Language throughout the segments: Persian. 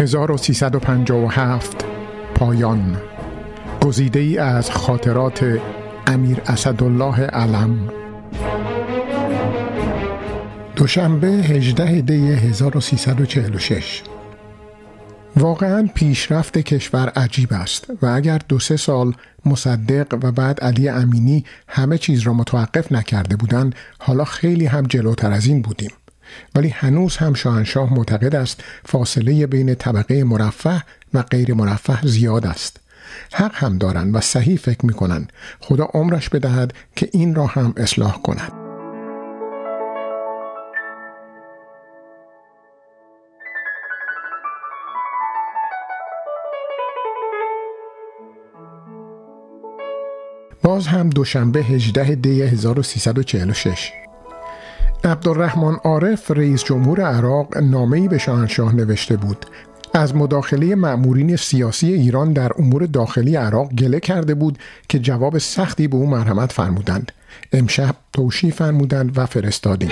1357 پایان. گزیده ای از خاطرات امیر اسدالله علم. دوشنبه 18 دی 1346 واقعا پیشرفت کشور عجیب است و اگر دو سه سال مصدق و بعد علی امینی همه چیز را متوقف نکرده بودند حالا خیلی هم جلوتر از این بودیم. ولی هنوز هم شاهنشاه معتقد است فاصله بین طبقه مرفه و غیر مرفه زیاد است. حق هم دارند و صحیح فکر می کنند خدا عمرش بدهد که این را هم اصلاح کند. باز هم دوشنبه 18 دی 1346 عبدالرحمن عارف رئیس جمهور عراق نامه‌ای به شاهنشاه نوشته بود. از مداخله مأمورین سیاسی ایران در امور داخلی عراق گله کرده بود که جواب سختی به او مرحمت فرمودند. امشب توشی فرمودند و فرستادیم.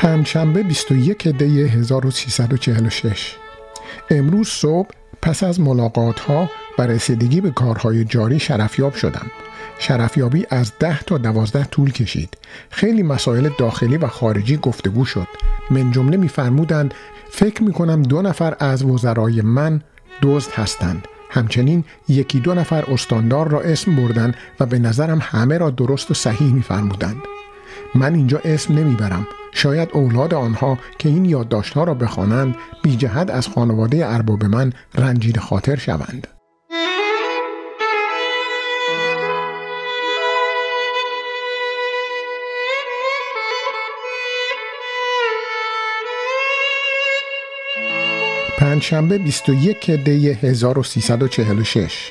پنجشنبه 21 دی 1346 امروز صبح پس از ملاقات ها و رسیدگی به کارهای جاری شرفیاب شدم. شرفیابی از ده تا دوازده طول کشید. خیلی مسائل داخلی و خارجی گفتگو شد. من جمله میفرمودند فکر می کنم دو نفر از وزرای من دزد هستند. همچنین یکی دو نفر استاندار را اسم بردن و به نظرم همه را درست و صحیح میفرمودند. من اینجا اسم نمی‌برم. شاید اولاد آنها که این یادداشتها را بخوانند بی جهت از خانواده ارباب من رنجید خاطر شوند. پنجشنبه 21 دی 1346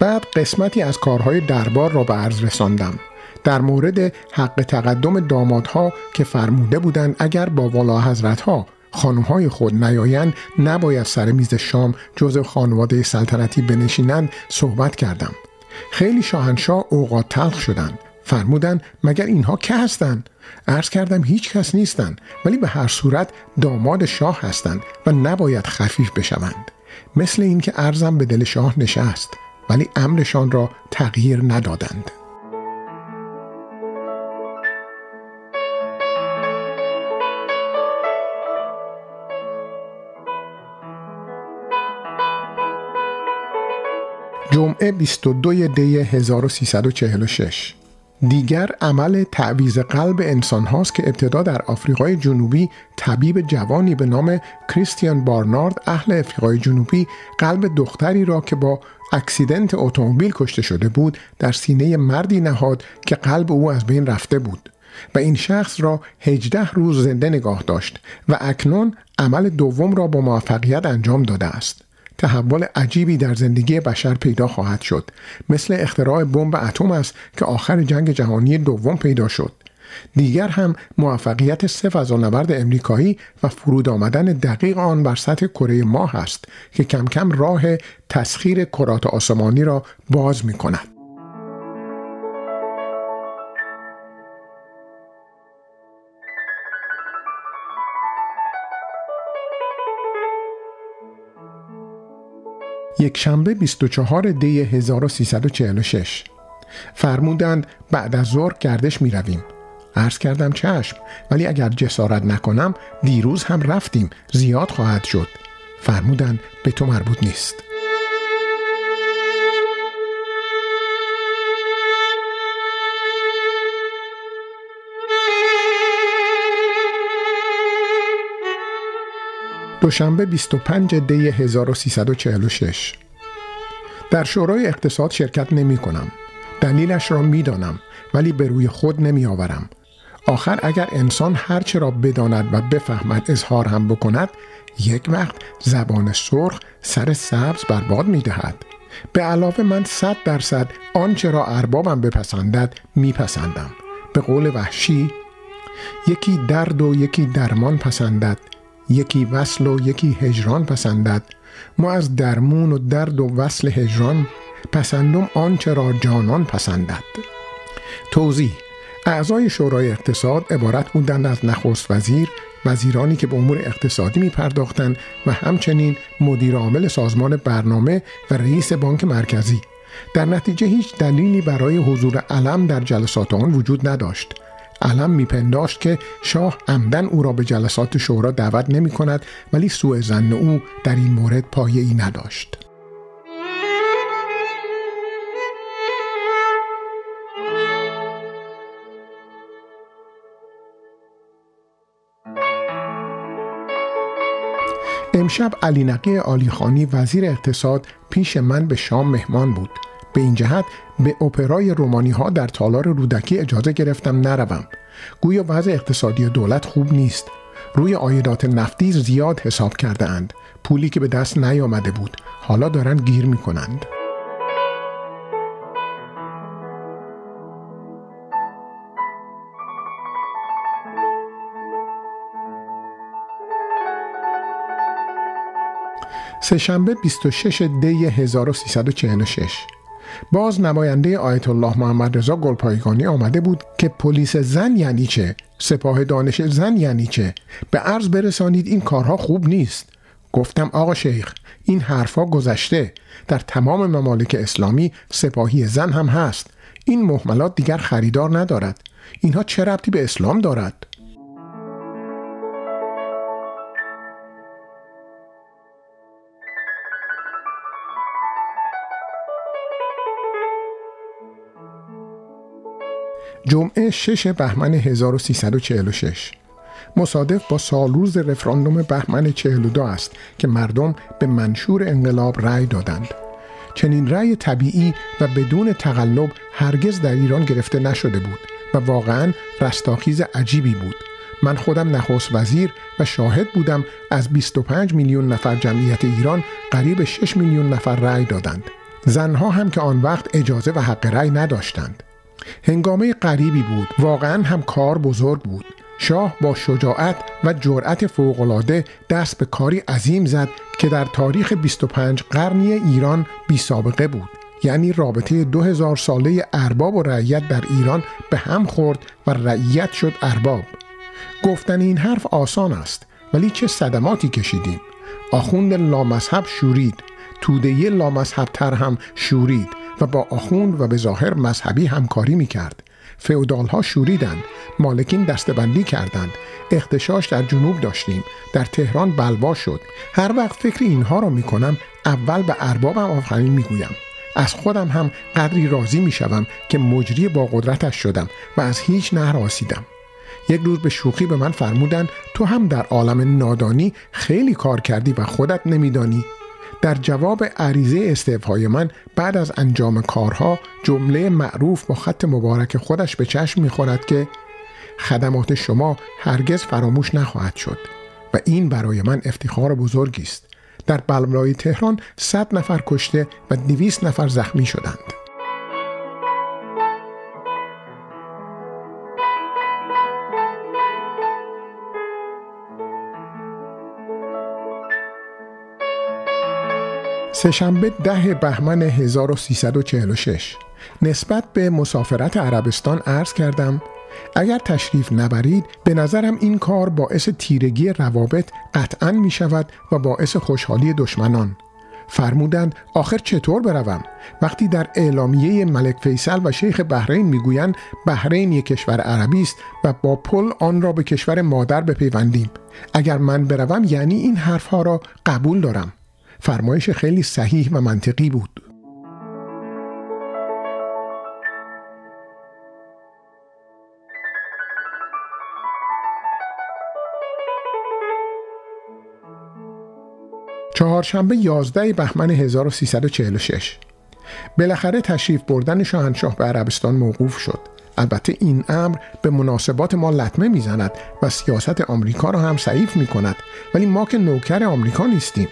بعد قسمتی از کارهای دربار را به عرض رساندم. در مورد حق تقدم دامادها که فرموده بودند اگر با والا حضرتها خانوهای خود نیایند نباید سر میز شام جز خانواده سلطنتی بنشینند صحبت کردم. خیلی شاهنشاه اوقات تلخ شدند. فرمودند مگر اینها که هستند؟ عرض کردم هیچ کس نیستند ولی به هر صورت داماد شاه هستند و نباید خفیف بشوند. مثل اینکه ارزم به دل شاه نشست ولی امرشان را تغییر ندادند. جمعه 22 دی 1346 دیگر عمل تعویز قلب انسان هاست که ابتدا در آفریقای جنوبی طبیب جوانی به نام کریستیان بارنارد اهل آفریقای جنوبی قلب دختری را که با اکسیدنت اتومبیل کشته شده بود در سینه مردی نهاد که قلب او از بین رفته بود و این شخص را 18 روز زنده نگاه داشت و اکنون عمل دوم را با موفقیت انجام داده است. تحول عجیبی در زندگی بشر پیدا خواهد شد مثل اختراع بمب اتم است که آخر جنگ جهانی دوم پیدا شد دیگر هم موفقیت سه فضانورد امریکایی و فرود آمدن دقیق آن بر سطح کره ماه است که کم کم راه تسخیر کرات آسمانی را باز می کند. یک شنبه 24 دی 1346 فرمودند بعد از ظهر گردش می رویم. عرض کردم چشم ولی اگر جسارت نکنم دیروز هم رفتیم. زیاد خواهد شد. فرمودند به تو مربوط نیست. دوشنبه 25 دی 1346 در شورای اقتصاد شرکت نمی کنم. دلیلش را می دانم ولی به روی خود نمی آورم. آخر اگر انسان هرچه را بداند و بفهمد اظهار هم بکند یک وقت زبان سرخ سر سبز برباد می دهد. به علاوه من صد درصد آنچه را اربابم بپسندد میپسندم به قول وحشی یکی درد و یکی درمان پسندد یکی وصل و یکی هجران پسندد. ما از درمون و درد و وصل هجران پسندم آنچه را جانان پسندد. توضیح اعضای شورای اقتصاد عبارت بودند از نخست وزیر وزیرانی که به امور اقتصادی می پرداختند و همچنین مدیر عامل سازمان برنامه و رئیس بانک مرکزی. در نتیجه هیچ دلیلی برای حضور علم در جلسات آن وجود نداشت. علم میپنداشت که شاه عمدن او را به جلسات شورا دعوت نمی کند ولی سوء زن او در این مورد پایه ای نداشت. امشب علی نقی آلیخانی وزیر اقتصاد پیش من به شام مهمان بود. به این جهت به اپرای رومانی ها در تالار رودکی اجازه گرفتم نروم. گویا وضع اقتصادی دولت خوب نیست. روی آیدات نفتی زیاد حساب کرده اند پولی که به دست نیامده بود. حالا دارند گیر می کنند سهشنبه 26 دی 1346 باز نماینده آیت الله محمد رضا گلپایگانی آمده بود که پلیس زن یعنی چه؟ سپاه دانش زن یعنی چه؟ به عرض برسانید این کارها خوب نیست. گفتم آقا شیخ این حرفها گذشته. در تمام ممالک اسلامی سپاهی زن هم هست. این محملات دیگر خریدار ندارد. اینها چه ربطی به اسلام دارد؟ جمعه 6 بهمن 1346 مصادف با سالروز رفراندوم بهمن 42 است که مردم به منشور انقلاب رأی دادند. چنین رأی طبیعی و بدون تقلب هرگز در ایران گرفته نشده بود و واقعا رستاخیز عجیبی بود. من خودم نخست وزیر و شاهد بودم از 25 میلیون نفر جمعیت ایران قریب 6 میلیون نفر رأی دادند. زنها هم که آن وقت اجازه و حق رأی نداشتند. هنگامه غریبی بود. واقعا هم کار بزرگ بود. شاه با شجاعت و جرأت فوقالعاده دست به کاری عظیم زد که در تاریخ 25 قرنی ایران بی سابقه بود. یعنی رابطه 2000 ساله ارباب و رعیت در ایران به هم خورد و رعیت شد ارباب. گفتن این حرف آسان است ولی چه صدماتی کشیدیم؟ آخوند لامذهب شورید. توده لامذهب تر هم شورید. و با آخوند و به ظاهر مذهبی همکاری می کرد. فعودال ها شوریدند. مالکین دستبندی کردند. اختشاش در جنوب داشتیم. در تهران بلوا شد. هر وقت فکر اینها را می کنم اول به اربابم آفرین می گویم از خودم هم قدری راضی می شوم که مجری با قدرتش شدم و از هیچ نهر آسیدم. یک روز به شوخی به من فرمودند تو هم در عالم نادانی خیلی کار کردی و خودت نمیدانی. در جواب عریضه استعفای من بعد از انجام کارها جمله معروف با خط مبارک خودش به چشم می‌خورد که خدمات شما هرگز فراموش نخواهد شد و این برای من افتخار بزرگی است. در بلبلای تهران صد نفر کشته و دویست نفر زخمی شدند. سهشنبه ده بهمن 1346 نسبت به مسافرت عربستان عرض کردم اگر تشریف نبرید به نظرم این کار باعث تیرگی روابط قطعا می شود و باعث خوشحالی دشمنان. فرمودند آخر چطور بروم؟ وقتی در اعلامیه ملک فیصل و شیخ بحرین می‌گویند بحرین یک کشور عربی است و با پل آن را به کشور مادر بپیوندیم. اگر من بروم یعنی این حرفها را قبول دارم. فرمایش خیلی صحیح و منطقی بود. چهارشنبه 11 بهمن 1346 بالاخره تشریف بردن شاهنشاه به عربستان موقوف شد. البته این امر به مناسبات ما لطمه می‌زند و سیاست آمریکا را هم ضعیف می کند ولی ما که نوکر آمریکا نیستیم.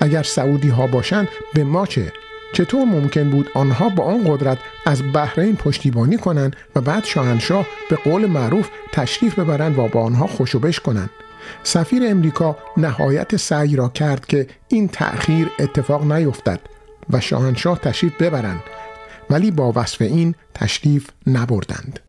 اگر سعودی ها باشند به ما چه؟ چطور ممکن بود آنها با آن قدرت از بحرین پشتیبانی کنند و بعد شاهنشاه به قول معروف تشریف ببرند و با آنها خوشوبش کنند؟ سفیر امریکا نهایت سعی را کرد که این تأخیر اتفاق نیفتد و شاهنشاه تشریف ببرند ولی با وصف این تشریف نبردند.